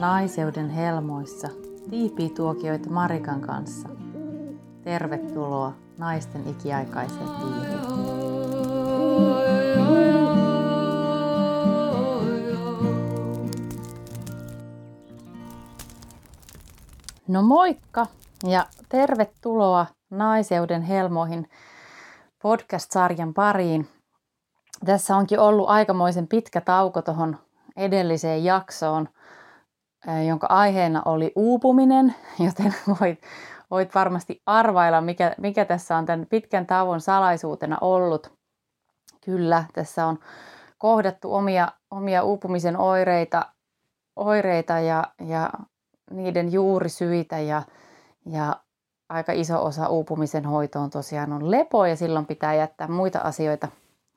Naiseuden helmoissa tiipii-tuokioita Marikan kanssa. Tervetuloa naisten ikiaikaiseen piiriin. No moikka ja tervetuloa Naiseuden helmoihin podcast-sarjan pariin. Tässä onkin ollut aikamoisen pitkä tauko tuohon edelliseen jaksoon, jonka aiheena oli uupuminen, joten voit, voit varmasti arvailla, mikä, mikä tässä on tämän pitkän tauon salaisuutena ollut. Kyllä, tässä on kohdattu omia, omia uupumisen oireita, oireita ja, ja niiden juurisyitä ja, ja aika iso osa uupumisen hoitoon tosiaan on lepo ja silloin pitää jättää muita asioita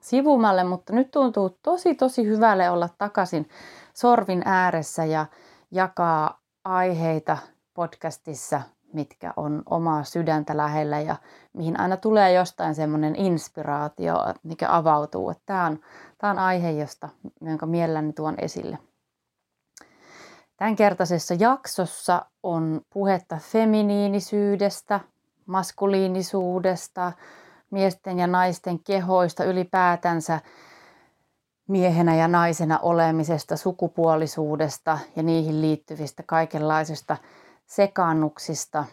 sivumalle, mutta nyt tuntuu tosi tosi hyvälle olla takaisin sorvin ääressä ja jakaa aiheita podcastissa, mitkä on omaa sydäntä lähellä ja mihin aina tulee jostain semmoinen inspiraatio, mikä avautuu. Tämä on, tämä on aihe, josta, jonka mielelläni tuon esille. Tämänkertaisessa jaksossa on puhetta feminiinisyydestä, maskuliinisuudesta, miesten ja naisten kehoista ylipäätänsä, miehenä ja naisena olemisesta, sukupuolisuudesta ja niihin liittyvistä kaikenlaisista sekaannuksista.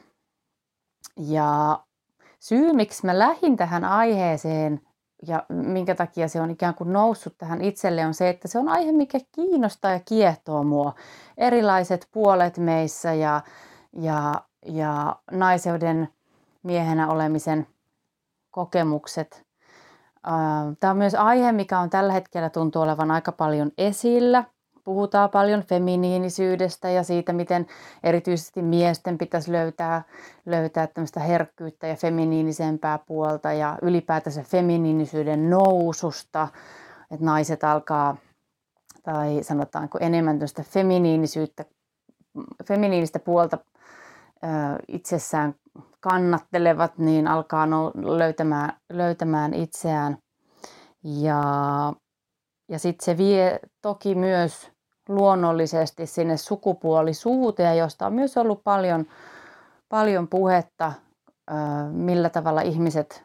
Ja syy, miksi mä lähdin tähän aiheeseen ja minkä takia se on ikään kuin noussut tähän itselle, on se, että se on aihe, mikä kiinnostaa ja kiehtoo mua. Erilaiset puolet meissä ja, ja, ja naiseuden miehenä olemisen kokemukset. Tämä on myös aihe, mikä on tällä hetkellä tuntuu olevan aika paljon esillä. Puhutaan paljon feminiinisyydestä ja siitä, miten erityisesti miesten pitäisi löytää, löytää tämmöistä herkkyyttä ja feminiinisempää puolta ja ylipäätänsä feminiinisyyden noususta, että naiset alkaa tai sanotaanko enemmän tämmöistä feminiinisyyttä, feminiinistä puolta itsessään kannattelevat, niin alkaa löytämään, löytämään itseään. Ja, ja sitten se vie toki myös luonnollisesti sinne sukupuolisuuteen, josta on myös ollut paljon, paljon puhetta, millä tavalla ihmiset,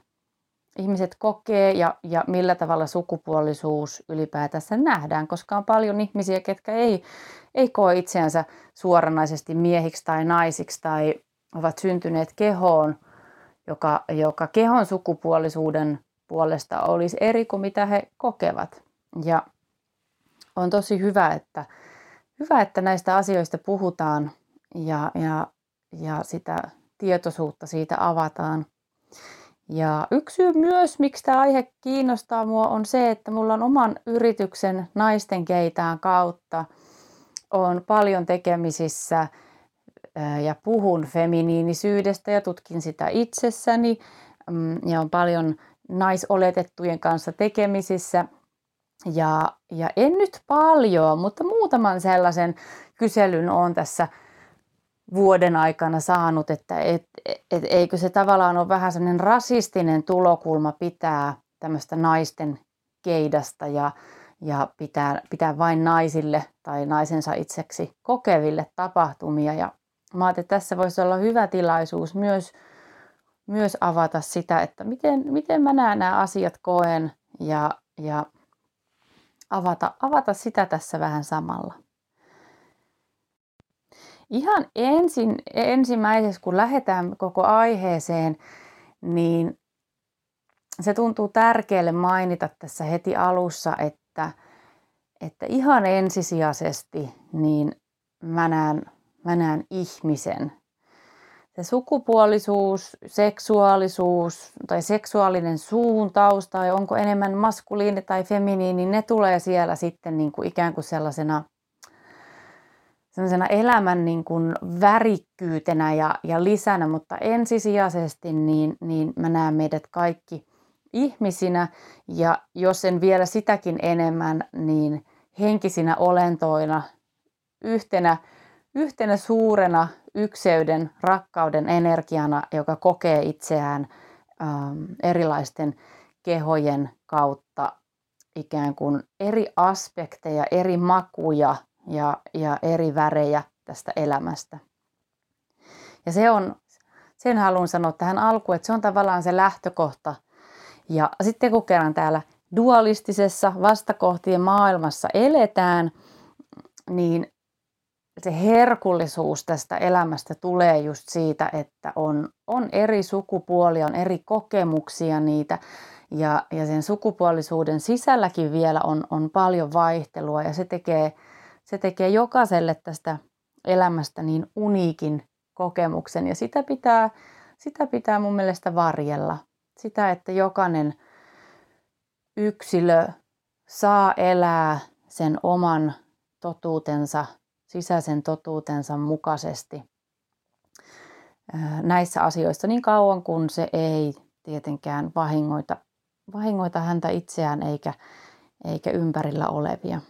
ihmiset kokee ja, ja millä tavalla sukupuolisuus ylipäätänsä nähdään, koska on paljon ihmisiä, ketkä ei, ei koe itseänsä suoranaisesti miehiksi tai naisiksi tai ovat syntyneet kehoon, joka, joka kehon sukupuolisuuden puolesta olisi eri kuin mitä he kokevat. Ja on tosi hyvä, että, hyvä, että näistä asioista puhutaan ja, ja, ja sitä tietoisuutta siitä avataan. Ja yksi syy myös, miksi tämä aihe kiinnostaa mua, on se, että mulla on oman yrityksen naisten keitään kautta on paljon tekemisissä ja puhun feminiinisyydestä ja tutkin sitä itsessäni mm, ja on paljon naisoletettujen kanssa tekemisissä. Ja, ja en nyt paljon, mutta muutaman sellaisen kyselyn on tässä vuoden aikana saanut, että et, et, eikö se tavallaan ole vähän sellainen rasistinen tulokulma pitää tämmöistä naisten keidasta ja, ja pitää, pitää vain naisille tai naisensa itseksi kokeville tapahtumia. Ja mä ajattelin, että tässä voisi olla hyvä tilaisuus myös, myös avata sitä, että miten, miten mä näen nämä asiat koen ja, ja avata, avata sitä tässä vähän samalla. Ihan ensin, ensimmäisessä, kun lähdetään koko aiheeseen, niin se tuntuu tärkeälle mainita tässä heti alussa, että, että ihan ensisijaisesti niin mä näen mä näen ihmisen. Se sukupuolisuus, seksuaalisuus tai seksuaalinen suuntaus tai onko enemmän maskuliini tai feminiini, ne tulee siellä sitten niin kuin ikään kuin sellaisena, sellaisena elämän niin kuin värikkyytenä ja, ja lisänä, mutta ensisijaisesti niin, niin mä näen meidät kaikki ihmisinä ja jos en vielä sitäkin enemmän, niin henkisinä olentoina yhtenä yhtenä suurena ykseyden, rakkauden energiana, joka kokee itseään ähm, erilaisten kehojen kautta ikään kuin eri aspekteja, eri makuja ja, ja eri värejä tästä elämästä. Ja se on, sen haluan sanoa tähän alkuun, että se on tavallaan se lähtökohta. Ja sitten kun kerran täällä dualistisessa vastakohtien maailmassa eletään, niin se herkullisuus tästä elämästä tulee just siitä, että on, on eri sukupuolia, on eri kokemuksia niitä ja, ja sen sukupuolisuuden sisälläkin vielä on, on paljon vaihtelua ja se tekee, se tekee jokaiselle tästä elämästä niin uniikin kokemuksen ja sitä pitää, sitä pitää mun mielestä varjella. Sitä, että jokainen yksilö saa elää sen oman totuutensa, sisäisen totuutensa mukaisesti näissä asioissa niin kauan kuin se ei tietenkään vahingoita, vahingoita häntä itseään eikä, eikä ympärillä olevia.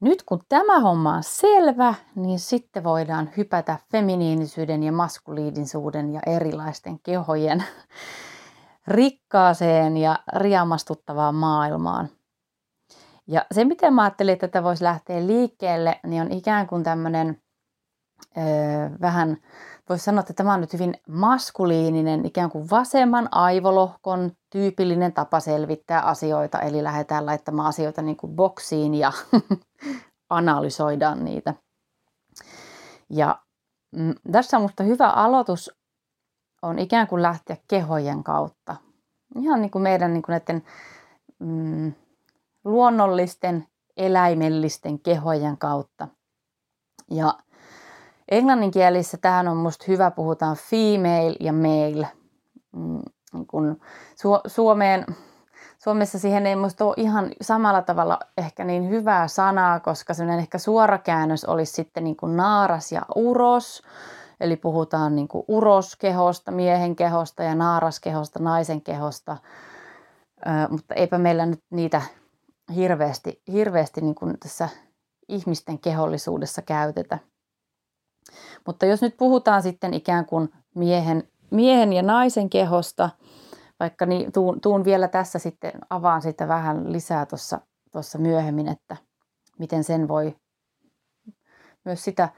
Nyt kun tämä homma on selvä, niin sitten voidaan hypätä feminiinisyyden ja maskuliinisuuden ja erilaisten kehojen rikkaaseen ja riamastuttavaan maailmaan. Ja se, miten mä ajattelin, että tätä voisi lähteä liikkeelle, niin on ikään kuin tämmöinen öö, vähän, voisi sanoa, että tämä on nyt hyvin maskuliininen, ikään kuin vasemman aivolohkon tyypillinen tapa selvittää asioita, eli lähdetään laittamaan asioita niin kuin boksiin ja analysoidaan niitä. Ja mm, tässä on minusta hyvä aloitus on ikään kuin lähteä kehojen kautta. Ihan niin kuin meidän niin kuin näiden mm, luonnollisten eläimellisten kehojen kautta. Ja englanninkielissä tähän on musta hyvä, puhutaan female ja male. Mm, niin kun Su- Suomeen, Suomessa siihen ei musta ole ihan samalla tavalla ehkä niin hyvää sanaa, koska sellainen ehkä suora käännös olisi sitten niin kuin naaras ja uros. Eli puhutaan niin kuin uroskehosta, miehen kehosta ja naaraskehosta, naisen kehosta. Ö, mutta eipä meillä nyt niitä hirveästi, hirveästi niin kuin tässä ihmisten kehollisuudessa käytetä. Mutta jos nyt puhutaan sitten ikään kuin miehen, miehen ja naisen kehosta, vaikka niin, tuun, tuun vielä tässä sitten, avaan sitä vähän lisää tuossa, tuossa myöhemmin, että miten sen voi myös sitä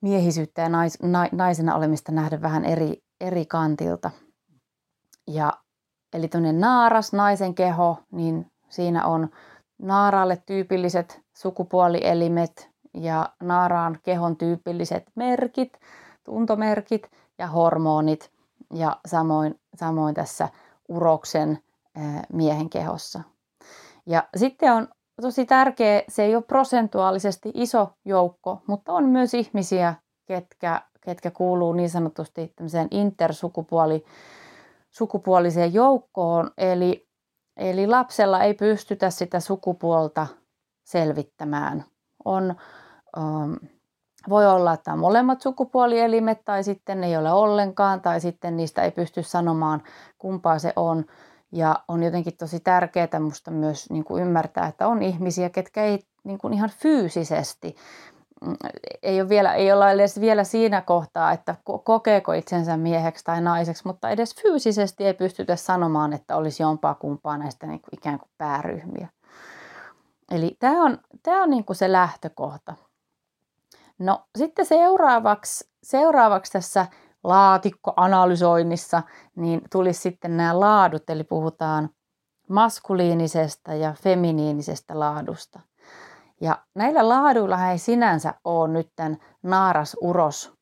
miehisyyttä ja nais, na, naisena olemista nähdä vähän eri, eri kantilta. Ja, eli tuonne naaras naisen keho, niin Siinä on naaraalle tyypilliset sukupuolielimet ja naaraan kehon tyypilliset merkit, tuntomerkit ja hormonit ja samoin, samoin tässä uroksen miehen kehossa. Ja sitten on tosi tärkeä, se ei ole prosentuaalisesti iso joukko, mutta on myös ihmisiä, ketkä, ketkä kuuluu niin sanotusti intersukupuoli sukupuoliseen joukkoon, eli Eli lapsella ei pystytä sitä sukupuolta selvittämään. On, ähm, voi olla, että on molemmat sukupuolielimet tai sitten ei ole ollenkaan tai sitten niistä ei pysty sanomaan kumpaa se on. Ja on jotenkin tosi tärkeää musta myös niin kuin ymmärtää, että on ihmisiä, ketkä ei niin kuin ihan fyysisesti ei, ole vielä, ei olla edes vielä siinä kohtaa, että kokeeko itsensä mieheksi tai naiseksi, mutta edes fyysisesti ei pystytä sanomaan, että olisi jompaa kumpaa näistä niin kuin ikään kuin pääryhmiä. Eli tämä on, tämä on niin kuin se lähtökohta. No sitten seuraavaksi, seuraavaksi tässä laatikkoanalysoinnissa niin tulisi sitten nämä laadut, eli puhutaan maskuliinisesta ja feminiinisestä laadusta – ja näillä laaduilla ei sinänsä ole nyt tämän naaras-uros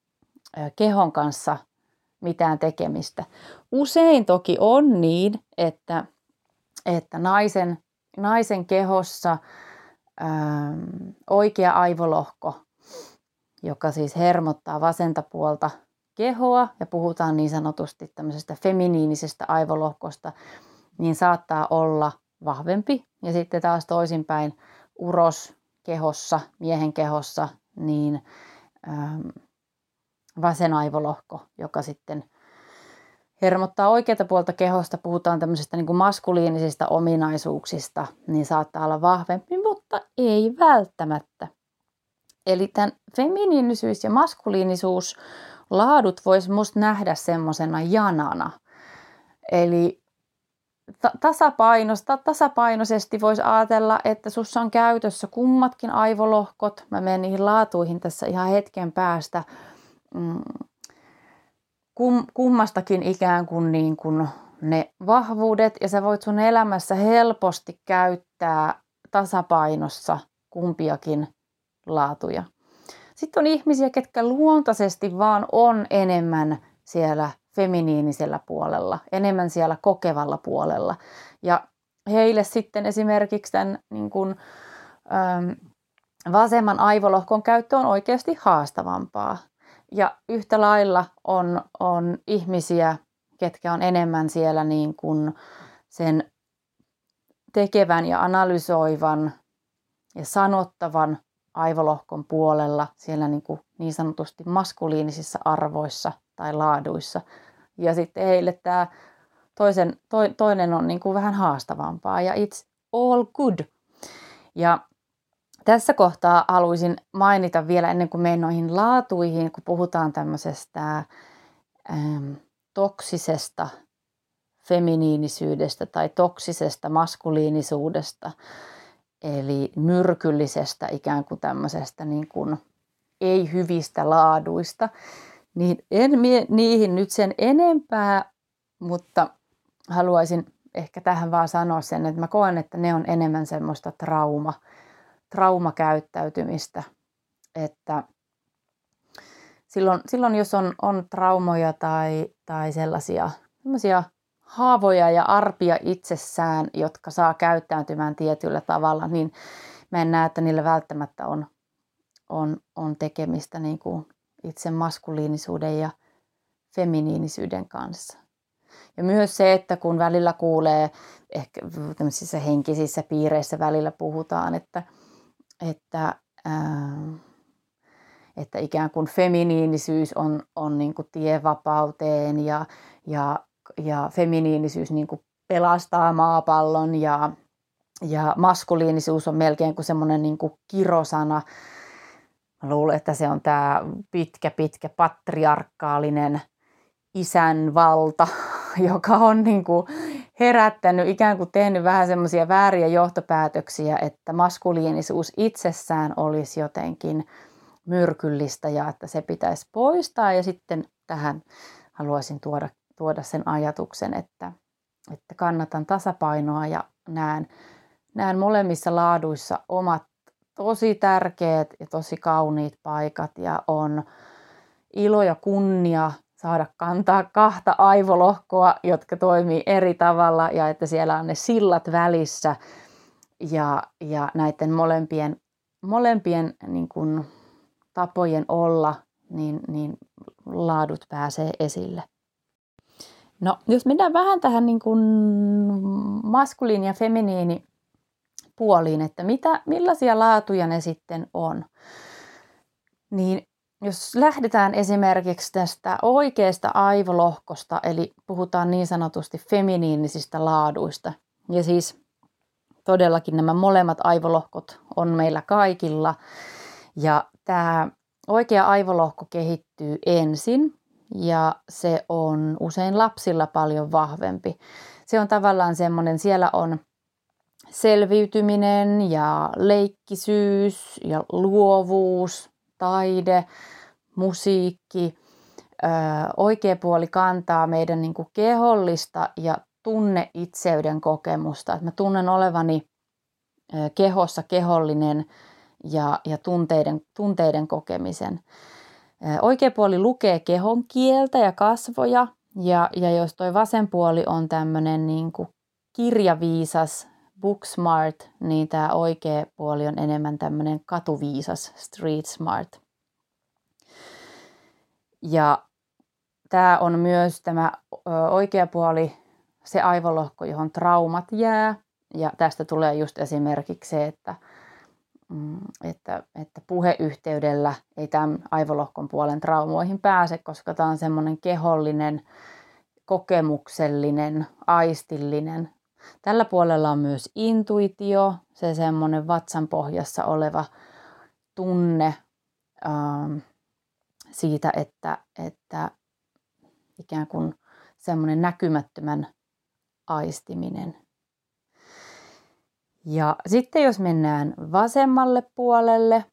kehon kanssa mitään tekemistä. Usein toki on niin, että, että naisen, naisen kehossa ähm, oikea aivolohko, joka siis hermottaa vasenta puolta kehoa ja puhutaan niin sanotusti tämmöisestä feminiinisestä aivolohkosta, niin saattaa olla vahvempi. Ja sitten taas toisinpäin uros kehossa, miehen kehossa, niin vasen aivolohko, joka sitten hermottaa oikeata puolta kehosta, puhutaan tämmöisistä niin kuin maskuliinisista ominaisuuksista, niin saattaa olla vahvempi, mutta ei välttämättä. Eli tämän feminiinisyys ja maskuliinisuus laadut voisi musta nähdä semmoisena janana. Eli ta- tasapainosta, tasapainoisesti voisi ajatella, että sussa on käytössä kummatkin aivolohkot. Mä menen niihin laatuihin tässä ihan hetken päästä. Mm, kum, kummastakin ikään kuin, niin kuin ne vahvuudet ja sä voit sun elämässä helposti käyttää tasapainossa kumpiakin laatuja. Sitten on ihmisiä, ketkä luontaisesti vaan on enemmän siellä feminiinisellä puolella, enemmän siellä kokevalla puolella. Ja heille sitten esimerkiksi tämän niin kuin, ähm, vasemman aivolohkon käyttö on oikeasti haastavampaa. Ja yhtä lailla on, on ihmisiä, ketkä on enemmän siellä niin kuin sen tekevän ja analysoivan ja sanottavan aivolohkon puolella siellä niin, kuin niin sanotusti maskuliinisissa arvoissa tai laaduissa. Ja sitten heille tämä toisen, to, toinen on niin kuin vähän haastavampaa ja it's all good. Ja tässä kohtaa haluaisin mainita vielä ennen kuin menen noihin laatuihin, kun puhutaan tämmöisestä äm, toksisesta feminiinisyydestä tai toksisesta maskuliinisuudesta, eli myrkyllisestä ikään kuin tämmöisestä niin kuin ei hyvistä laaduista, niin en mie niihin nyt sen enempää, mutta haluaisin ehkä tähän vaan sanoa sen, että mä koen, että ne on enemmän semmoista trauma, traumakäyttäytymistä, että silloin, silloin jos on, on traumoja tai, tai sellaisia sellaisia haavoja ja arpia itsessään, jotka saa käyttäytymään tietyllä tavalla, niin mä en näe, että niillä välttämättä on, on, on tekemistä niin kuin itse maskuliinisuuden ja feminiinisyyden kanssa. Ja myös se, että kun välillä kuulee, ehkä tämmöisissä henkisissä piireissä välillä puhutaan, että, että, ää, että ikään kuin feminiinisyys on, on niin kuin tie vapauteen ja, ja, ja feminiinisyys niin kuin pelastaa maapallon ja, ja maskuliinisuus on melkein kuin semmoinen niin kuin kirosana, Mä luulen, että se on tämä pitkä, pitkä patriarkaalinen isänvalta, joka on niin kuin herättänyt, ikään kuin tehnyt vähän semmoisia vääriä johtopäätöksiä, että maskuliinisuus itsessään olisi jotenkin myrkyllistä ja että se pitäisi poistaa. Ja sitten tähän haluaisin tuoda, tuoda sen ajatuksen, että, että kannatan tasapainoa ja näen, näen molemmissa laaduissa omat tosi tärkeät ja tosi kauniit paikat ja on ilo ja kunnia saada kantaa kahta aivolohkoa, jotka toimii eri tavalla ja että siellä on ne sillat välissä ja, ja näiden molempien, molempien niin kuin, tapojen olla, niin, niin laadut pääsee esille. No, jos mennään vähän tähän niin kuin maskuliini ja feminiini puoliin, että mitä, millaisia laatuja ne sitten on. Niin jos lähdetään esimerkiksi tästä oikeasta aivolohkosta, eli puhutaan niin sanotusti feminiinisistä laaduista, ja siis todellakin nämä molemmat aivolohkot on meillä kaikilla, ja tämä oikea aivolohko kehittyy ensin, ja se on usein lapsilla paljon vahvempi. Se on tavallaan semmoinen, siellä on selviytyminen ja leikkisyys ja luovuus, taide, musiikki. oikea puoli kantaa meidän niin kuin kehollista ja tunne itseyden kokemusta. Että mä tunnen olevani kehossa kehollinen ja, ja tunteiden, tunteiden kokemisen. Oikea puoli lukee kehon kieltä ja kasvoja, ja, ja jos toi vasen puoli on tämmöinen niin kirjaviisas Booksmart, niin tämä oikea puoli on enemmän tämmöinen katuviisas, street smart. Ja tämä on myös tämä oikea puoli, se aivolohko, johon traumat jää. Ja tästä tulee just esimerkiksi se, että, mm, että, että puheyhteydellä ei tämän aivolohkon puolen traumoihin pääse, koska tämä on semmoinen kehollinen, kokemuksellinen, aistillinen Tällä puolella on myös intuitio, se semmoinen vatsan pohjassa oleva tunne ähm, siitä, että, että ikään kuin semmoinen näkymättömän aistiminen. Ja sitten jos mennään vasemmalle puolelle,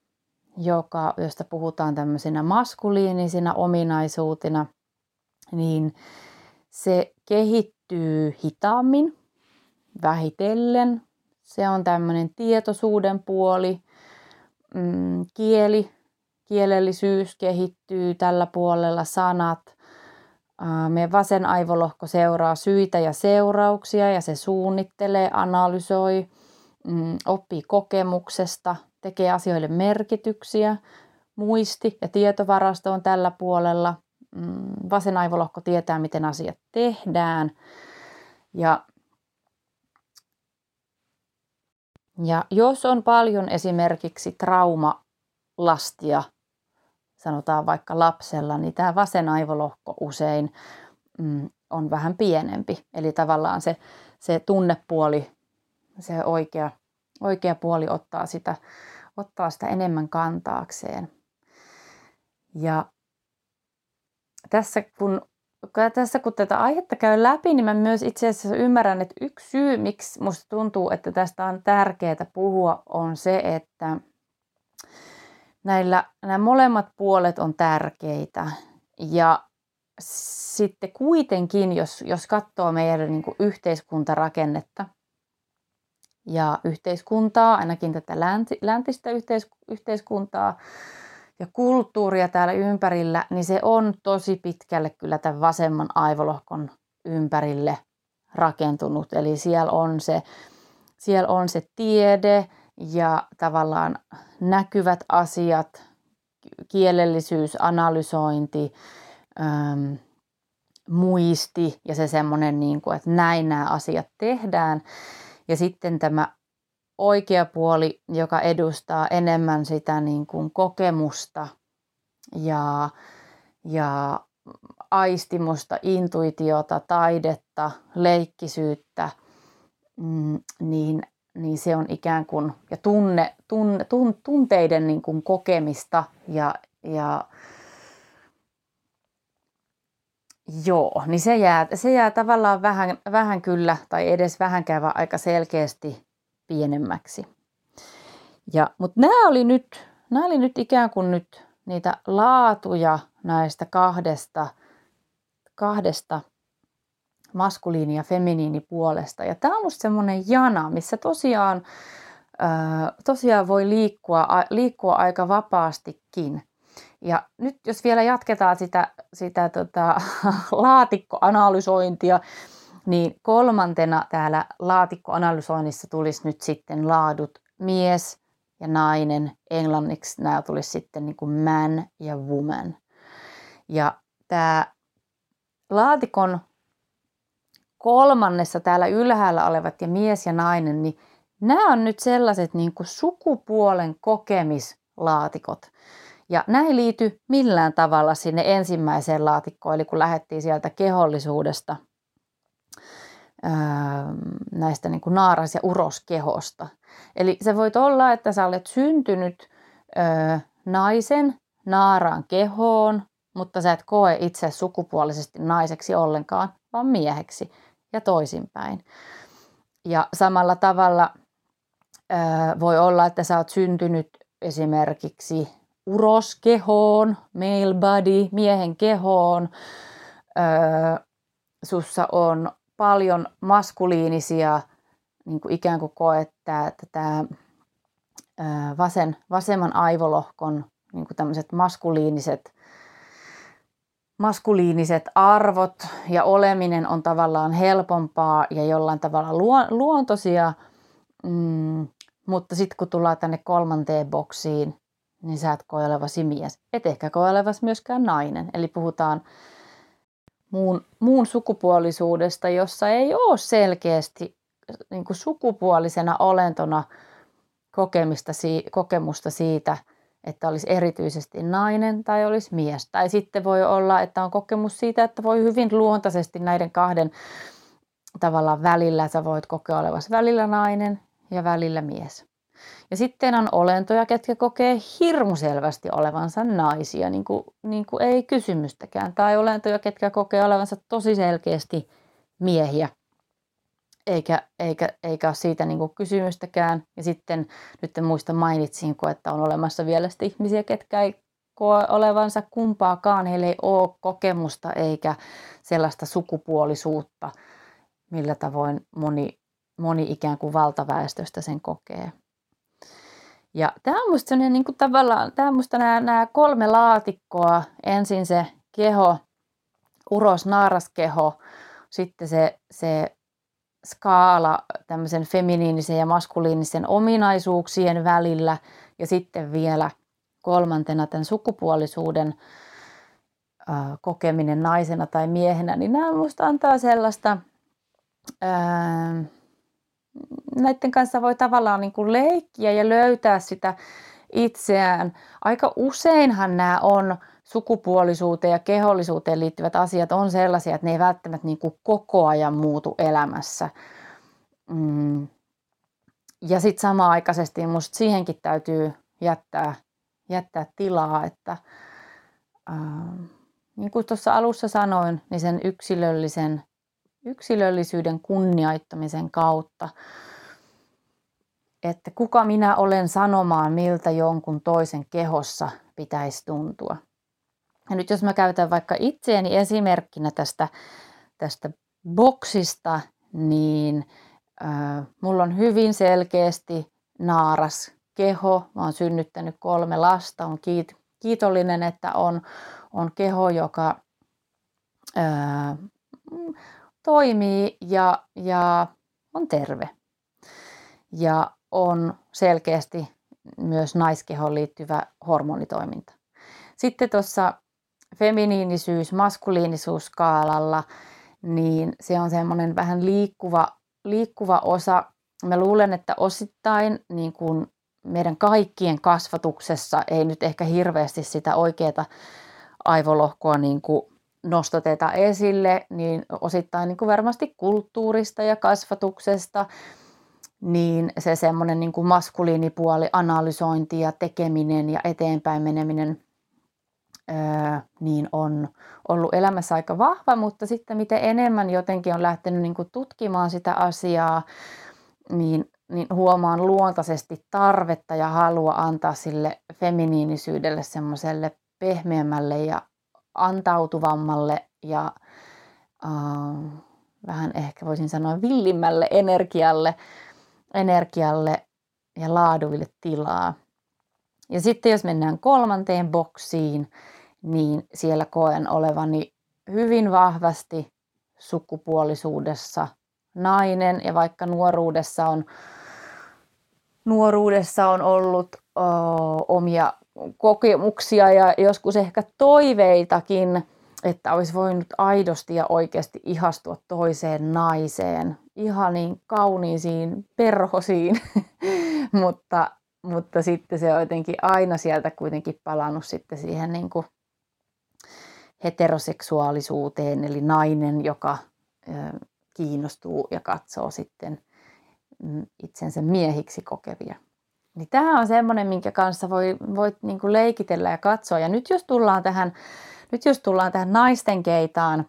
joka, josta puhutaan tämmöisinä maskuliinisina ominaisuutina, niin se kehittyy hitaammin, vähitellen. Se on tämmöinen tietoisuuden puoli, mm, kieli, kielellisyys kehittyy tällä puolella, sanat. Meidän vasen aivolohko seuraa syitä ja seurauksia ja se suunnittelee, analysoi, mm, oppii kokemuksesta, tekee asioille merkityksiä. Muisti ja tietovarasto on tällä puolella. Mm, vasen aivolohko tietää, miten asiat tehdään. Ja, ja jos on paljon esimerkiksi traumalastia, sanotaan vaikka lapsella, niin tämä vasen aivolohko usein mm, on vähän pienempi. Eli tavallaan se, se tunnepuoli, se oikea, oikea puoli ottaa sitä, ottaa sitä enemmän kantaakseen. Ja tässä kun, tässä kun tätä aihetta käy läpi, niin mä myös itse asiassa ymmärrän, että yksi syy, miksi musta tuntuu, että tästä on tärkeää puhua, on se, että näillä, nämä molemmat puolet on tärkeitä. Ja sitten kuitenkin, jos, jos katsoo meidän niin kuin yhteiskuntarakennetta ja yhteiskuntaa, ainakin tätä länti, läntistä yhteis, yhteiskuntaa, ja kulttuuria täällä ympärillä, niin se on tosi pitkälle kyllä tämän vasemman aivolohkon ympärille rakentunut. Eli siellä on se, siellä on se tiede ja tavallaan näkyvät asiat, kielellisyys, analysointi, ähm, muisti ja se semmoinen, niin kuin, että näin nämä asiat tehdään. Ja sitten tämä oikea puoli, joka edustaa enemmän sitä niin kuin kokemusta ja, ja aistimusta, intuitiota, taidetta, leikkisyyttä, mm, niin, niin se on ikään kuin ja tunne, tunne, tun, tunteiden niin kuin kokemista ja, ja Joo, niin se jää, se jää tavallaan vähän, vähän kyllä, tai edes vähänkään aika selkeästi pienemmäksi. Ja, mutta nämä oli, nyt, nämä oli nyt ikään kuin nyt niitä laatuja näistä kahdesta, kahdesta maskuliini- ja feminiinipuolesta. Ja tämä on musta semmoinen jana, missä tosiaan, ää, tosiaan voi liikkua, liikkua aika vapaastikin. Ja nyt jos vielä jatketaan sitä, sitä tota, laatikkoanalysointia, niin kolmantena täällä laatikkoanalysoinnissa tulisi nyt sitten laadut mies ja nainen. Englanniksi nämä tulisi sitten niin kuin man ja woman. Ja tämä laatikon kolmannessa täällä ylhäällä olevat ja mies ja nainen, niin nämä on nyt sellaiset niin kuin sukupuolen kokemislaatikot. Ja ei liity millään tavalla sinne ensimmäiseen laatikkoon, eli kun lähdettiin sieltä kehollisuudesta – näistä niin kuin naaras- ja uroskehosta. Eli se voit olla, että sä olet syntynyt ö, naisen naaraan kehoon, mutta sä et koe itse sukupuolisesti naiseksi ollenkaan, vaan mieheksi ja toisinpäin. Ja samalla tavalla ö, voi olla, että sä oot syntynyt esimerkiksi uroskehoon, male body, miehen kehoon. Ö, sussa on paljon maskuliinisia niin kuin ikään kuin koettaa, että tämä vasen, vasemman aivolohkon niin kuin tämmöiset maskuliiniset, maskuliiniset arvot ja oleminen on tavallaan helpompaa ja jollain tavalla luontoisia, mm, mutta sitten kun tullaan tänne kolmanteen boksiin, niin sä et koe olevasi mies. Et ehkä koe olevasi myöskään nainen. Eli puhutaan muun, muun sukupuolisuudesta, jossa ei ole selkeästi niin kuin sukupuolisena olentona kokemista, kokemusta siitä, että olisi erityisesti nainen tai olisi mies. Tai sitten voi olla, että on kokemus siitä, että voi hyvin luontaisesti näiden kahden tavallaan välillä, sä voit kokea olevasi välillä nainen ja välillä mies. Ja sitten on olentoja, ketkä kokee hirmuselvästi olevansa naisia, niin kuin, niin kuin ei kysymystäkään. Tai olentoja, ketkä kokee olevansa tosi selkeästi miehiä. eikä, eikä, eikä ole siitä niin kuin kysymystäkään. Ja sitten nyt en muista mainitsinko, että on olemassa vielä ihmisiä, ketkä ei koe olevansa kumpaakaan. Heillä ei ole kokemusta eikä sellaista sukupuolisuutta, millä tavoin moni, moni ikään kuin valtaväestöstä sen kokee. Ja tämä on minusta niin kuin tavallaan, tämä on musta nämä, nämä kolme laatikkoa, ensin se keho, uros, naaraskeho, sitten se, se skaala tämmöisen feminiinisen ja maskuliinisen ominaisuuksien välillä. Ja sitten vielä kolmantena tämän sukupuolisuuden ää, kokeminen naisena tai miehenä, niin nämä minusta antaa sellaista, ää, näiden kanssa voi tavallaan niin kuin leikkiä ja löytää sitä itseään. Aika useinhan nämä on sukupuolisuuteen ja kehollisuuteen liittyvät asiat on sellaisia, että ne ei välttämättä niin kuin koko ajan muutu elämässä. Mm. Ja sitten samaaikaisesti minusta siihenkin täytyy jättää, jättää tilaa, että äh, niin kuin tuossa alussa sanoin, niin sen yksilöllisen, yksilöllisyyden kunnioittamisen kautta, että kuka minä olen sanomaan, miltä jonkun toisen kehossa pitäisi tuntua. Ja nyt jos mä käytän vaikka itseäni esimerkkinä tästä, tästä boksista, niin äh, mulla on hyvin selkeästi naaras keho. Mä oon synnyttänyt kolme lasta. on kiit- kiitollinen, että on, on keho, joka äh, toimii ja, ja on terve. Ja selkeästi myös naiskehoon liittyvä hormonitoiminta. Sitten tuossa feminiinisyys, maskuliinisuus skaalalla, niin se on semmoinen vähän liikkuva, liikkuva osa. Mä luulen, että osittain niin kuin meidän kaikkien kasvatuksessa ei nyt ehkä hirveästi sitä oikeaa aivolohkoa niin kuin nostateta esille, niin osittain niin kuin varmasti kulttuurista ja kasvatuksesta, niin se semmoinen niin kuin maskuliinipuoli, analysointi ja tekeminen ja eteenpäin meneminen niin on ollut elämässä aika vahva, mutta sitten miten enemmän jotenkin on lähtenyt niin kuin tutkimaan sitä asiaa, niin, niin huomaan luontaisesti tarvetta ja halua antaa sille feminiinisyydelle semmoiselle pehmeämmälle ja antautuvammalle ja äh, vähän ehkä voisin sanoa villimmälle energialle, energialle ja laaduille tilaa. Ja sitten jos mennään kolmanteen boksiin, niin siellä koen olevani hyvin vahvasti sukupuolisuudessa nainen ja vaikka nuoruudessa on, nuoruudessa on ollut o, omia kokemuksia ja joskus ehkä toiveitakin, että olisi voinut aidosti ja oikeasti ihastua toiseen naiseen, ihan niin kauniisiin perhosiin, mutta, mutta sitten se on jotenkin aina sieltä kuitenkin palannut sitten siihen niin kuin heteroseksuaalisuuteen, eli nainen, joka kiinnostuu ja katsoo sitten mm, itsensä miehiksi kokevia. Niin tämä on semmoinen, minkä kanssa voi, voit niin leikitellä ja katsoa. Ja nyt jos tullaan tähän, nyt jos tullaan tähän naisten keitaan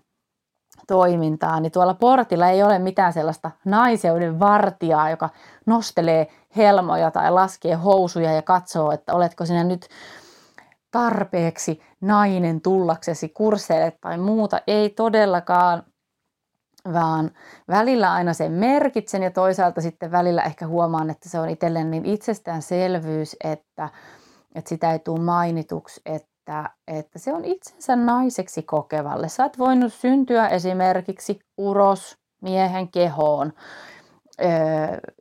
toimintaan, niin tuolla portilla ei ole mitään sellaista naiseuden vartijaa, joka nostelee helmoja tai laskee housuja ja katsoo, että oletko sinä nyt tarpeeksi nainen tullaksesi kursseille tai muuta. Ei todellakaan, vaan välillä aina sen merkitsen ja toisaalta sitten välillä ehkä huomaan, että se on itselleen niin itsestäänselvyys, että, että sitä ei tule mainituksi, että, että se on itsensä naiseksi kokevalle. Sä oot voinut syntyä esimerkiksi uros miehen kehoon.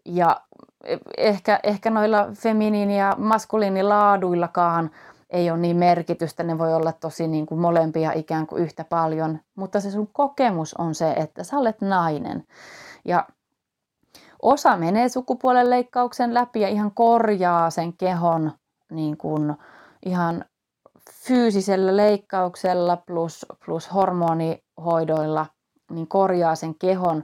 ja ehkä, ehkä noilla feminiini- ja maskuliinilaaduillakaan ei ole niin merkitystä, ne voi olla tosi niin kuin molempia ikään kuin yhtä paljon, mutta se sun kokemus on se, että sä olet nainen. Ja osa menee sukupuolen leikkauksen läpi ja ihan korjaa sen kehon niin kuin ihan fyysisellä leikkauksella plus, plus hormonihoidoilla, niin korjaa sen kehon,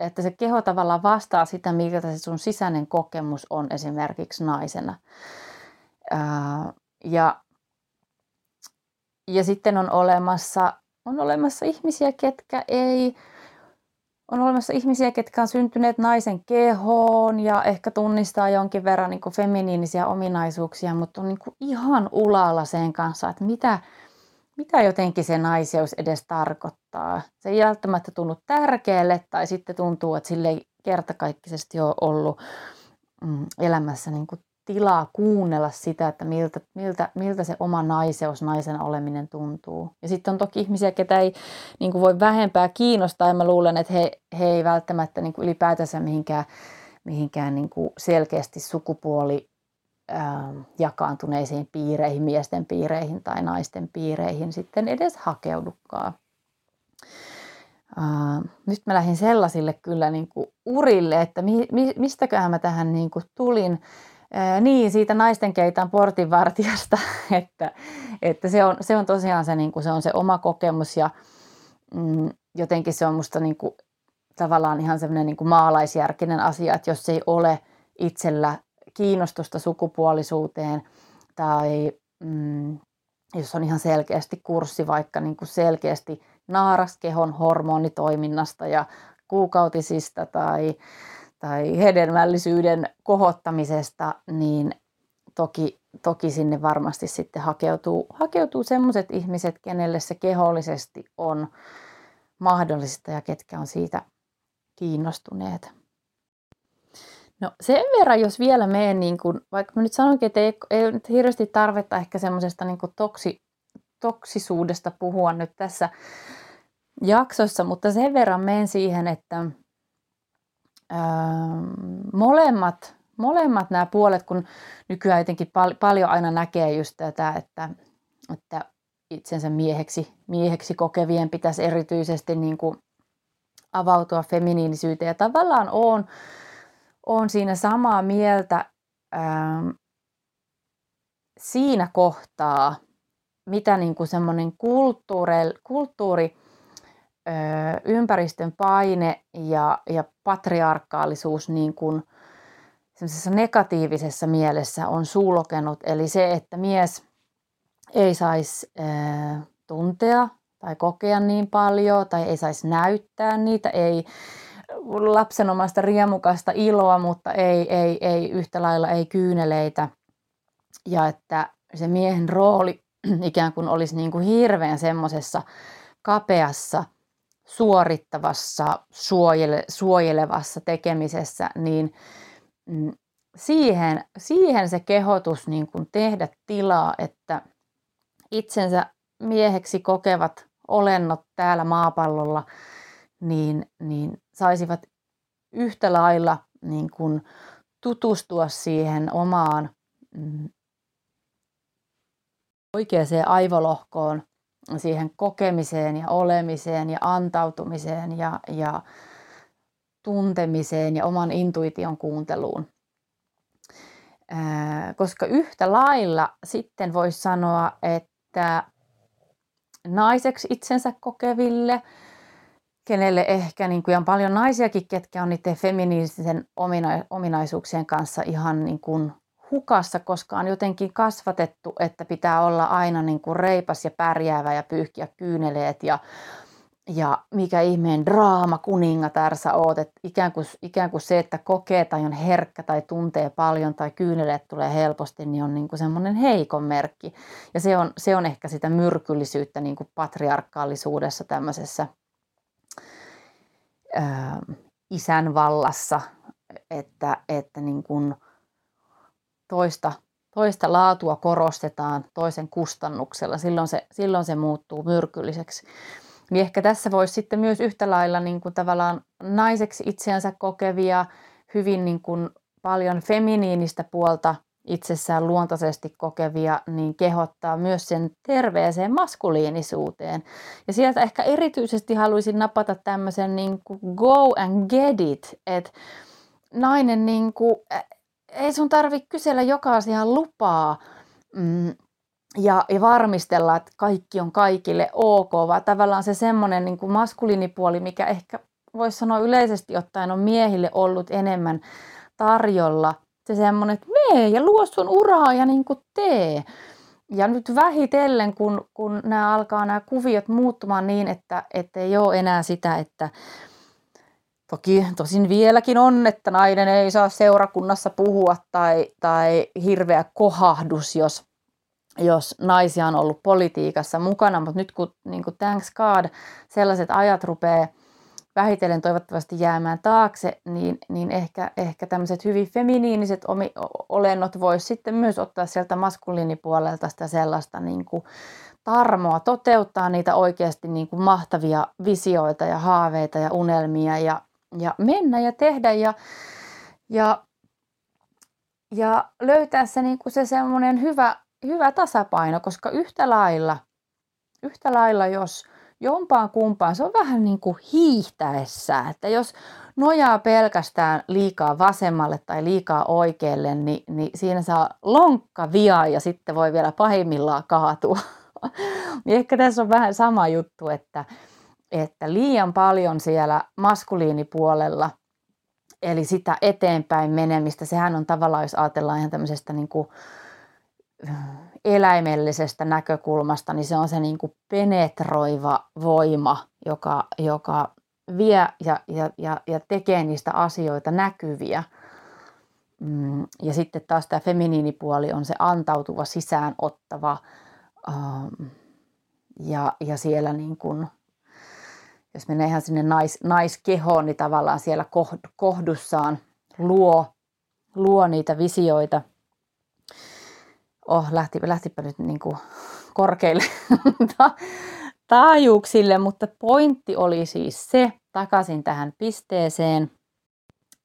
että se keho tavallaan vastaa sitä, mikä se sun sisäinen kokemus on esimerkiksi naisena. Ja, ja sitten on olemassa, on olemassa ihmisiä, ketkä ei on olemassa ihmisiä, ketkä on syntyneet naisen kehoon ja ehkä tunnistaa jonkin verran niin feminiinisiä ominaisuuksia, mutta on niin ihan ulalla sen kanssa, että mitä, mitä jotenkin se naiseus edes tarkoittaa. Se ei välttämättä tunnu tärkeälle tai sitten tuntuu, että sille ei kertakaikkisesti ole ollut mm, elämässä niin kuin tilaa kuunnella sitä, että miltä, miltä, miltä se oma naiseus, naisen oleminen tuntuu. Ja sitten on toki ihmisiä, ketä ei niin kuin voi vähempää kiinnostaa, ja mä luulen, että he, he ei välttämättä niin kuin ylipäätänsä mihinkään, mihinkään niin kuin selkeästi sukupuoli ää, jakaantuneisiin piireihin, miesten piireihin tai naisten piireihin sitten edes hakeudukaan. Uh, nyt mä lähdin sellaisille kyllä niin kuin urille, että mi, mi, mistäköhän mä tähän niin kuin tulin. Niin, siitä naisten keitan portinvartijasta, että, että se, on, se on tosiaan se, niin kuin, se, on se oma kokemus ja mm, jotenkin se on musta niin kuin, tavallaan ihan semmoinen niin maalaisjärkinen asia, että jos ei ole itsellä kiinnostusta sukupuolisuuteen tai mm, jos on ihan selkeästi kurssi vaikka niin kuin selkeästi naaraskehon hormonitoiminnasta ja kuukautisista tai tai hedelmällisyyden kohottamisesta, niin toki, toki sinne varmasti sitten hakeutuu, hakeutuu sellaiset ihmiset, kenelle se kehollisesti on mahdollista ja ketkä on siitä kiinnostuneet. No sen verran, jos vielä menen, niin kun, vaikka mä nyt sanoinkin, että ei, ei nyt hirveästi tarvetta ehkä semmoisesta niin toksi, toksisuudesta puhua nyt tässä jaksossa, mutta sen verran menen siihen, että molemmat, molemmat nämä puolet, kun nykyään jotenkin pal- paljon aina näkee just tätä, että, että itsensä mieheksi, mieheksi kokevien pitäisi erityisesti niin kuin avautua feminiinisyyteen. Ja tavallaan on, on siinä samaa mieltä ähm, siinä kohtaa, mitä niin kuin semmoinen kulttuuri, kulttuuri ympäristön paine ja, ja patriarkaalisuus niin kuin negatiivisessa mielessä on sulkenut. Eli se, että mies ei saisi tuntea tai kokea niin paljon tai ei saisi näyttää niitä, ei lapsenomasta riemukasta iloa, mutta ei, ei, ei yhtä lailla ei kyyneleitä. Ja että se miehen rooli ikään kuin olisi niin kuin hirveän semmoisessa kapeassa – suorittavassa, suojele, suojelevassa tekemisessä, niin mm, siihen, siihen se kehotus niin kuin tehdä tilaa, että itsensä mieheksi kokevat olennot täällä maapallolla, niin, niin saisivat yhtä lailla niin kuin tutustua siihen omaan mm, oikeaan aivolohkoon siihen kokemiseen ja olemiseen ja antautumiseen ja, ja tuntemiseen ja oman intuition kuunteluun. Koska yhtä lailla sitten voisi sanoa, että naiseksi itsensä kokeville, kenelle ehkä niin kuin on paljon naisiakin, ketkä on niiden feminiinisen omina- ominaisuuksien kanssa ihan niin kuin hukassa, koska on jotenkin kasvatettu, että pitää olla aina niin kuin reipas ja pärjäävä ja pyyhkiä kyyneleet ja, ja mikä ihmeen draama kuningatar sä oot. Että ikään, kuin, ikään kuin se, että kokee tai on herkkä tai tuntee paljon tai kyyneleet tulee helposti, niin on niin kuin semmoinen heikon merkki. Ja se on, se on ehkä sitä myrkyllisyyttä niin kuin patriarkaalisuudessa tämmöisessä ää, isän vallassa, että, että niin kuin – toista, toista laatua korostetaan toisen kustannuksella, silloin se, silloin se muuttuu myrkylliseksi. Niin ehkä tässä voisi sitten myös yhtä lailla niin kuin tavallaan naiseksi itseänsä kokevia, hyvin niin kuin paljon feminiinistä puolta itsessään luontaisesti kokevia, niin kehottaa myös sen terveeseen maskuliinisuuteen. Ja sieltä ehkä erityisesti haluaisin napata tämmöisen niin kuin go and get it, että nainen niin kuin, ei sun tarvi kysellä joka asiaan lupaa mm, ja, ja varmistella, että kaikki on kaikille ok, vaan tavallaan se semmoinen niin maskuliinipuoli, mikä ehkä voisi sanoa yleisesti ottaen on miehille ollut enemmän tarjolla. Se semmoinen, että mee ja luo sun uraa ja niin kuin tee. Ja nyt vähitellen, kun, kun nämä alkaa nämä kuviot muuttumaan niin, että, että ei ole enää sitä, että, Toki tosin vieläkin on, että nainen ei saa seurakunnassa puhua tai, tai hirveä kohahdus, jos, jos naisia on ollut politiikassa mukana, mutta nyt kun niin kuin thanks God, sellaiset ajat rupeaa vähitellen toivottavasti jäämään taakse, niin, niin ehkä, ehkä tämmöiset hyvin feminiiniset omi, olennot voisi sitten myös ottaa sieltä maskuliinipuolelta sitä sellaista niin kuin tarmoa toteuttaa niitä oikeasti niin kuin mahtavia visioita ja haaveita ja unelmia ja, ja mennä ja tehdä ja, ja, ja löytää se, niin kuin se semmoinen hyvä, hyvä tasapaino, koska yhtä lailla, yhtä lailla jos jompaan kumpaan, se on vähän niin kuin hiihtäessä, että jos nojaa pelkästään liikaa vasemmalle tai liikaa oikealle, niin, niin siinä saa lonkka via ja sitten voi vielä pahimmillaan kaatua. Ehkä tässä on vähän sama juttu, että, että liian paljon siellä maskuliinipuolella, eli sitä eteenpäin menemistä, sehän on tavallaan, jos ajatellaan ihan tämmöisestä niin kuin eläimellisestä näkökulmasta, niin se on se niin kuin penetroiva voima, joka, joka vie ja, ja, ja, ja tekee niistä asioita näkyviä. Mm, ja sitten taas tämä feminiinipuoli on se antautuva, sisäänottava ähm, ja, ja siellä niin kuin, jos menee ihan sinne nais, naiskehoon, niin tavallaan siellä kohdussaan luo, luo niitä visioita – oh, lähti, lähtipä nyt niin kuin korkeille taajuuksille, mutta pointti oli siis se, takaisin tähän pisteeseen,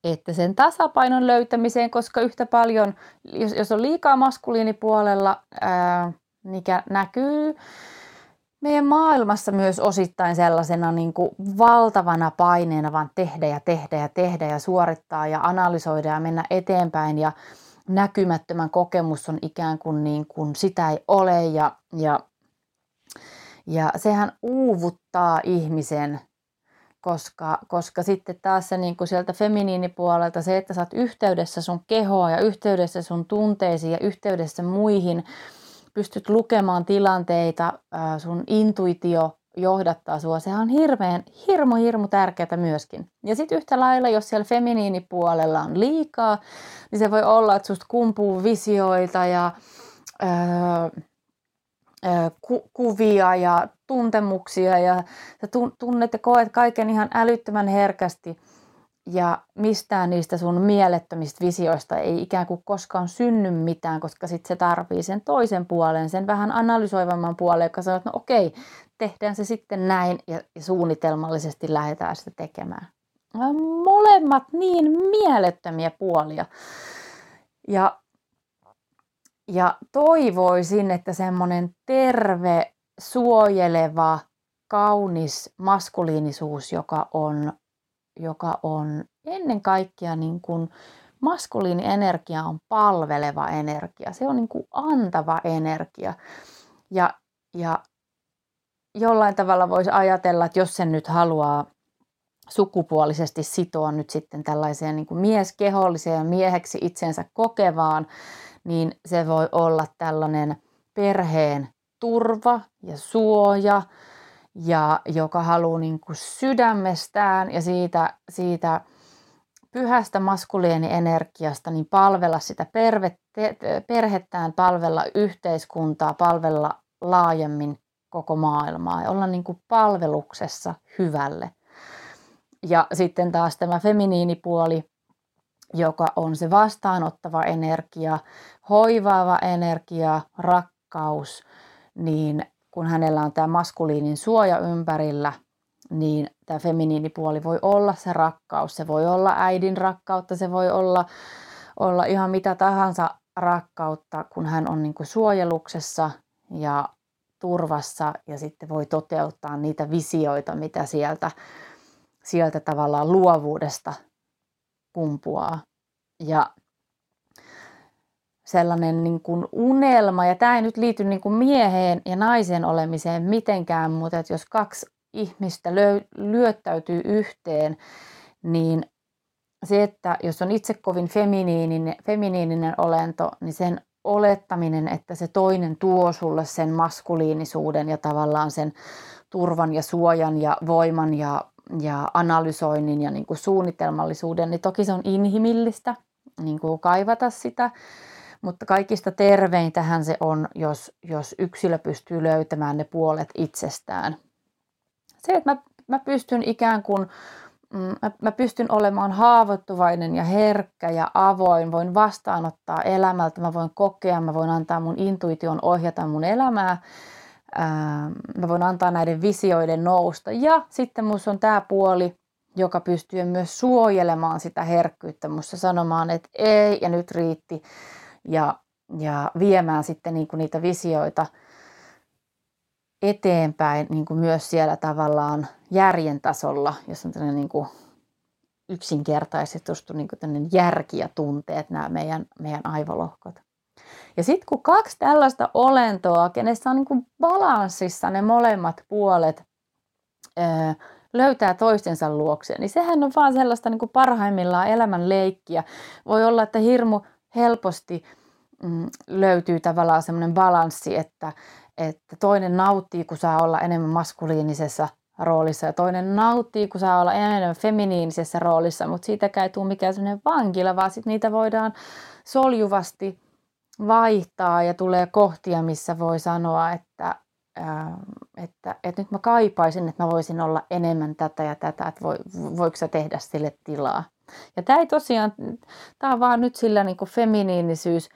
että sen tasapainon löytämiseen, koska yhtä paljon, jos, jos on liikaa maskuliinipuolella, ää, mikä näkyy meidän maailmassa myös osittain sellaisena niin kuin valtavana paineena vaan tehdä ja tehdä ja tehdä ja suorittaa ja analysoida ja mennä eteenpäin ja näkymättömän kokemus on ikään kuin, niin kuin sitä ei ole ja, ja, ja sehän uuvuttaa ihmisen, koska, koska sitten taas se niin kuin sieltä feminiinipuolelta se, että sä oot yhteydessä sun kehoa ja yhteydessä sun tunteisiin ja yhteydessä muihin, pystyt lukemaan tilanteita, sun intuitio johdattaa sua. Sehän on hirveän, hirmu, hirmu tärkeää myöskin. Ja sitten yhtä lailla, jos siellä feminiinipuolella on liikaa, niin se voi olla, että susta kumpuu visioita ja öö, ku, kuvia ja tuntemuksia ja sä tunnet ja koet kaiken ihan älyttömän herkästi ja mistään niistä sun mielettömistä visioista ei ikään kuin koskaan synny mitään, koska sitten se tarvii sen toisen puolen, sen vähän analysoivamman puolen, joka sanoo, että no okei, tehdään se sitten näin ja, suunnitelmallisesti lähdetään sitä tekemään. Molemmat niin mielettömiä puolia. Ja, ja toivoisin, että semmoinen terve, suojeleva, kaunis maskuliinisuus, joka on, joka on ennen kaikkea niin kuin maskuliini energia on palveleva energia. Se on niin kuin antava energia. Ja, ja jollain tavalla voisi ajatella, että jos sen nyt haluaa sukupuolisesti sitoa nyt sitten tällaiseen niin kuin mieskeholliseen ja mieheksi itsensä kokevaan, niin se voi olla tällainen perheen turva ja suoja, ja joka haluaa niin kuin sydämestään ja siitä, siitä pyhästä maskuliinienergiasta niin palvella sitä perhettään, palvella yhteiskuntaa, palvella laajemmin koko maailmaa ja olla niin kuin palveluksessa hyvälle. Ja sitten taas tämä feminiinipuoli, joka on se vastaanottava energia, hoivaava energia, rakkaus, niin kun hänellä on tämä maskuliinin suoja ympärillä, niin tämä feminiinipuoli voi olla se rakkaus. Se voi olla äidin rakkautta, se voi olla, olla ihan mitä tahansa rakkautta, kun hän on niin suojeluksessa ja turvassa ja sitten voi toteuttaa niitä visioita, mitä sieltä, sieltä tavallaan luovuudesta kumpuaa. Ja sellainen niin kuin unelma, ja tämä ei nyt liity niin kuin mieheen ja naisen olemiseen mitenkään, mutta että jos kaksi ihmistä löy- lyöttäytyy yhteen, niin se, että jos on itse kovin feminiininen, feminiininen olento, niin sen olettaminen, että se toinen tuo sulle sen maskuliinisuuden ja tavallaan sen turvan ja suojan ja voiman ja, ja analysoinnin ja niin kuin suunnitelmallisuuden, niin toki se on inhimillistä niin kuin kaivata sitä, mutta kaikista terveintähän se on, jos, jos yksilö pystyy löytämään ne puolet itsestään. Se, että mä, mä pystyn ikään kuin mm, mä, mä pystyn olemaan haavoittuvainen ja herkkä ja avoin, voin vastaanottaa elämältä, mä voin kokea, mä voin antaa mun intuition ohjata mun elämää, mä voin antaa näiden visioiden nousta. Ja sitten musta on tämä puoli, joka pystyy myös suojelemaan sitä herkkyyttä musta sanomaan, että ei ja nyt riitti ja, ja viemään sitten niin kuin niitä visioita eteenpäin niin kuin myös siellä tavallaan järjen tasolla, jos on tällainen niin kuin yksinkertaisesti niin kuin järki ja tunteet, nämä meidän, meidän aivolohkot. Ja sitten kun kaksi tällaista olentoa, kenessä on niin kuin balanssissa ne molemmat puolet, löytää toistensa luokse, niin sehän on vaan sellaista niin kuin parhaimmillaan elämän leikkiä. Voi olla, että hirmu helposti mm, löytyy tavallaan semmoinen balanssi, että, että toinen nauttii, kun saa olla enemmän maskuliinisessa roolissa ja toinen nauttii, kun saa olla enemmän feminiinisessä roolissa, mutta siitäkään ei tule mikään sellainen vankila, vaan sitten niitä voidaan soljuvasti vaihtaa ja tulee kohtia, missä voi sanoa, että, ää, että, että nyt mä kaipaisin, että mä voisin olla enemmän tätä ja tätä, että voi, voiko sä tehdä sille tilaa. Ja tämä ei tosiaan, tämä on vaan nyt sillä niin feminiinisyys,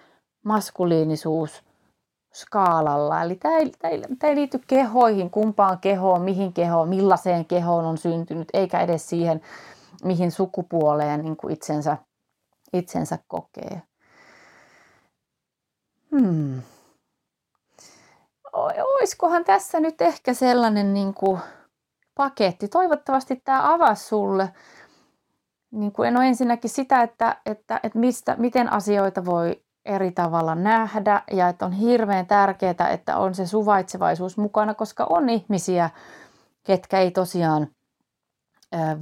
maskuliinisuus skaalalla. Eli tämä ei, tämä, ei, tämä ei liity kehoihin, kumpaan kehoon, mihin kehoon, millaiseen kehoon on syntynyt, eikä edes siihen, mihin sukupuoleen niin kuin itsensä, itsensä kokee. Hmm. Oiskohan tässä nyt ehkä sellainen niin kuin paketti. Toivottavasti tämä avasi sulle niin kuin ole ensinnäkin sitä, että, että, että mistä, miten asioita voi eri tavalla nähdä ja että on hirveän tärkeää, että on se suvaitsevaisuus mukana, koska on ihmisiä, ketkä ei tosiaan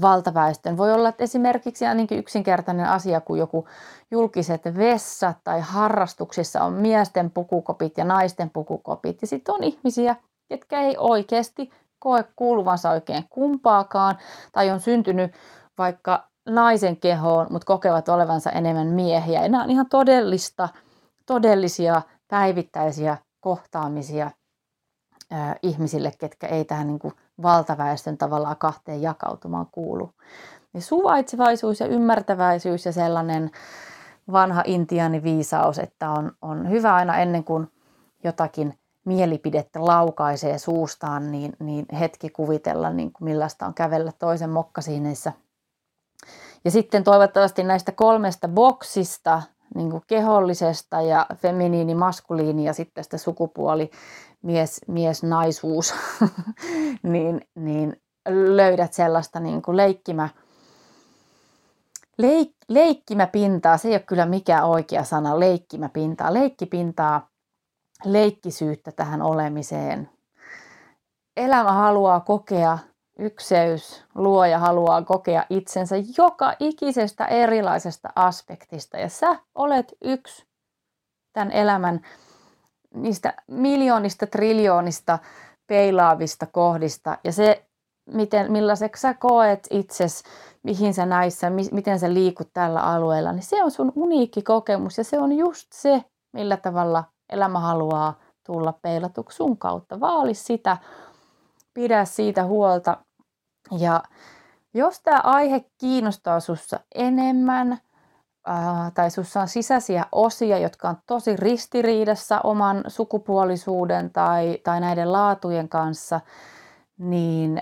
valtaväestön. Voi olla että esimerkiksi ainakin yksinkertainen asia kuin joku julkiset vessat tai harrastuksissa on miesten pukukopit ja naisten pukukopit. Ja sitten on ihmisiä, ketkä ei oikeasti koe kuuluvansa oikein kumpaakaan tai on syntynyt vaikka naisen kehoon, mutta kokevat olevansa enemmän miehiä. Ja nämä on ihan todellista, todellisia päivittäisiä kohtaamisia ää, ihmisille, ketkä ei tähän niin kuin valtaväestön tavallaan kahteen jakautumaan kuulu. Ja suvaitsevaisuus ja ymmärtäväisyys ja sellainen vanha intiani viisaus, että on, on hyvä aina ennen kuin jotakin mielipidettä laukaisee suustaan, niin, niin hetki kuvitella, niin kuin millaista on kävellä toisen mokkasiineissa ja sitten toivottavasti näistä kolmesta boksista, niin kuin kehollisesta ja feminiini, maskuliini ja sitten tästä sukupuoli, mies, mies naisuus, niin, niin löydät sellaista niin kuin leikkimä, leik, leikkimäpintaa, se ei ole kyllä mikään oikea sana, leikkimäpintaa, leikkipintaa, leikkisyyttä tähän olemiseen. Elämä haluaa kokea ykseys, luoja haluaa kokea itsensä joka ikisestä erilaisesta aspektista. Ja sä olet yksi tämän elämän niistä miljoonista, triljoonista peilaavista kohdista. Ja se, miten, millaiseksi sä koet itses, mihin sä näissä, mi, miten sä liikut tällä alueella, niin se on sun uniikki kokemus ja se on just se, millä tavalla elämä haluaa tulla peilatuksi sun kautta. Vaali sitä, pidä siitä huolta. Ja jos tämä aihe kiinnostaa sussa enemmän, ää, tai sussa on sisäisiä osia, jotka on tosi ristiriidassa oman sukupuolisuuden tai, tai näiden laatujen kanssa, niin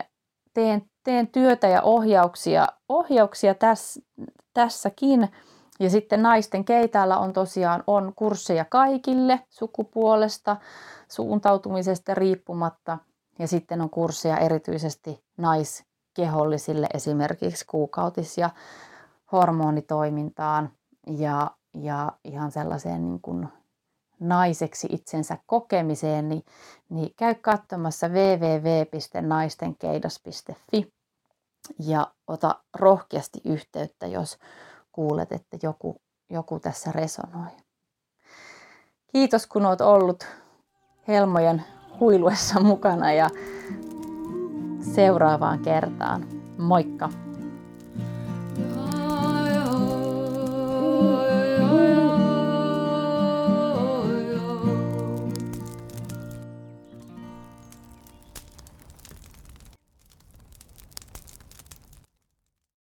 teen, teen työtä ja ohjauksia, ohjauksia täs, tässäkin. Ja sitten naisten keitäällä on tosiaan on kursseja kaikille sukupuolesta, suuntautumisesta riippumatta – ja sitten on kursseja erityisesti naiskehollisille esimerkiksi kuukautis- ja hormonitoimintaan ja, ja ihan sellaiseen niin kuin naiseksi itsensä kokemiseen, niin, niin käy katsomassa www.naistenkeidos.fi ja ota rohkeasti yhteyttä, jos kuulet, että joku, joku tässä resonoi. Kiitos kun olet ollut Helmojen huiluessa mukana ja seuraavaan kertaan. Moikka!